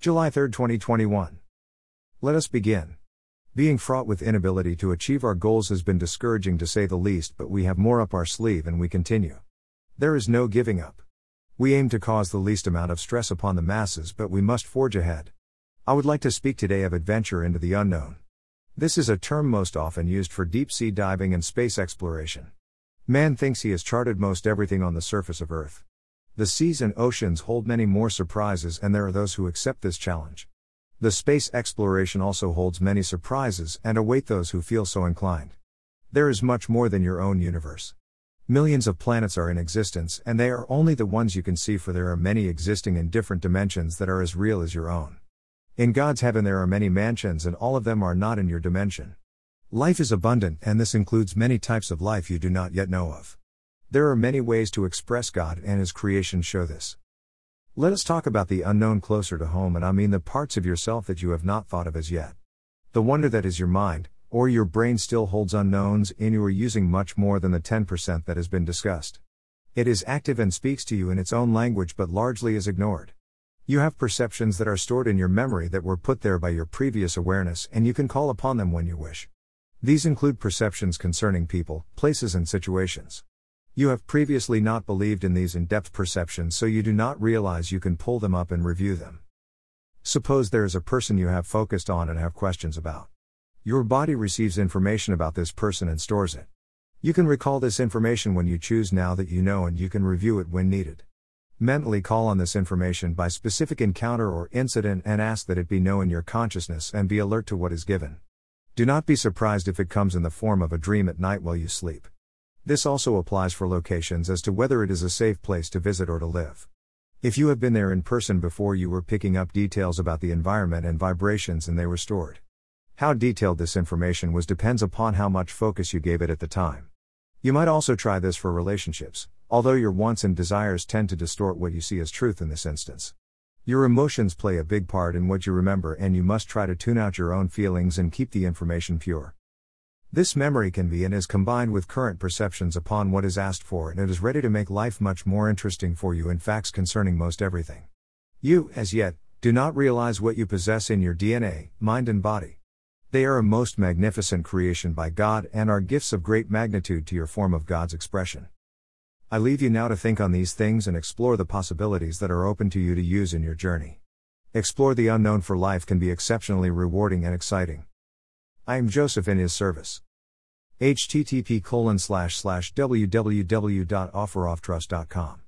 July 3, 2021. Let us begin. Being fraught with inability to achieve our goals has been discouraging to say the least, but we have more up our sleeve and we continue. There is no giving up. We aim to cause the least amount of stress upon the masses, but we must forge ahead. I would like to speak today of adventure into the unknown. This is a term most often used for deep sea diving and space exploration. Man thinks he has charted most everything on the surface of Earth. The seas and oceans hold many more surprises, and there are those who accept this challenge. The space exploration also holds many surprises and await those who feel so inclined. There is much more than your own universe. Millions of planets are in existence, and they are only the ones you can see, for there are many existing in different dimensions that are as real as your own. In God's heaven, there are many mansions, and all of them are not in your dimension. Life is abundant, and this includes many types of life you do not yet know of. There are many ways to express God and His creation show this. Let us talk about the unknown closer to home, and I mean the parts of yourself that you have not thought of as yet. The wonder that is your mind, or your brain still holds unknowns, and you are using much more than the 10% that has been discussed. It is active and speaks to you in its own language, but largely is ignored. You have perceptions that are stored in your memory that were put there by your previous awareness, and you can call upon them when you wish. These include perceptions concerning people, places, and situations. You have previously not believed in these in depth perceptions, so you do not realize you can pull them up and review them. Suppose there is a person you have focused on and have questions about. Your body receives information about this person and stores it. You can recall this information when you choose now that you know, and you can review it when needed. Mentally call on this information by specific encounter or incident and ask that it be known in your consciousness and be alert to what is given. Do not be surprised if it comes in the form of a dream at night while you sleep. This also applies for locations as to whether it is a safe place to visit or to live. If you have been there in person before, you were picking up details about the environment and vibrations and they were stored. How detailed this information was depends upon how much focus you gave it at the time. You might also try this for relationships, although your wants and desires tend to distort what you see as truth in this instance. Your emotions play a big part in what you remember, and you must try to tune out your own feelings and keep the information pure. This memory can be and is combined with current perceptions upon what is asked for, and it is ready to make life much more interesting for you in facts concerning most everything. You, as yet, do not realize what you possess in your DNA, mind, and body. They are a most magnificent creation by God and are gifts of great magnitude to your form of God's expression. I leave you now to think on these things and explore the possibilities that are open to you to use in your journey. Explore the unknown for life can be exceptionally rewarding and exciting. I am Joseph in his service. http colon slash slash www.offerofftrust.com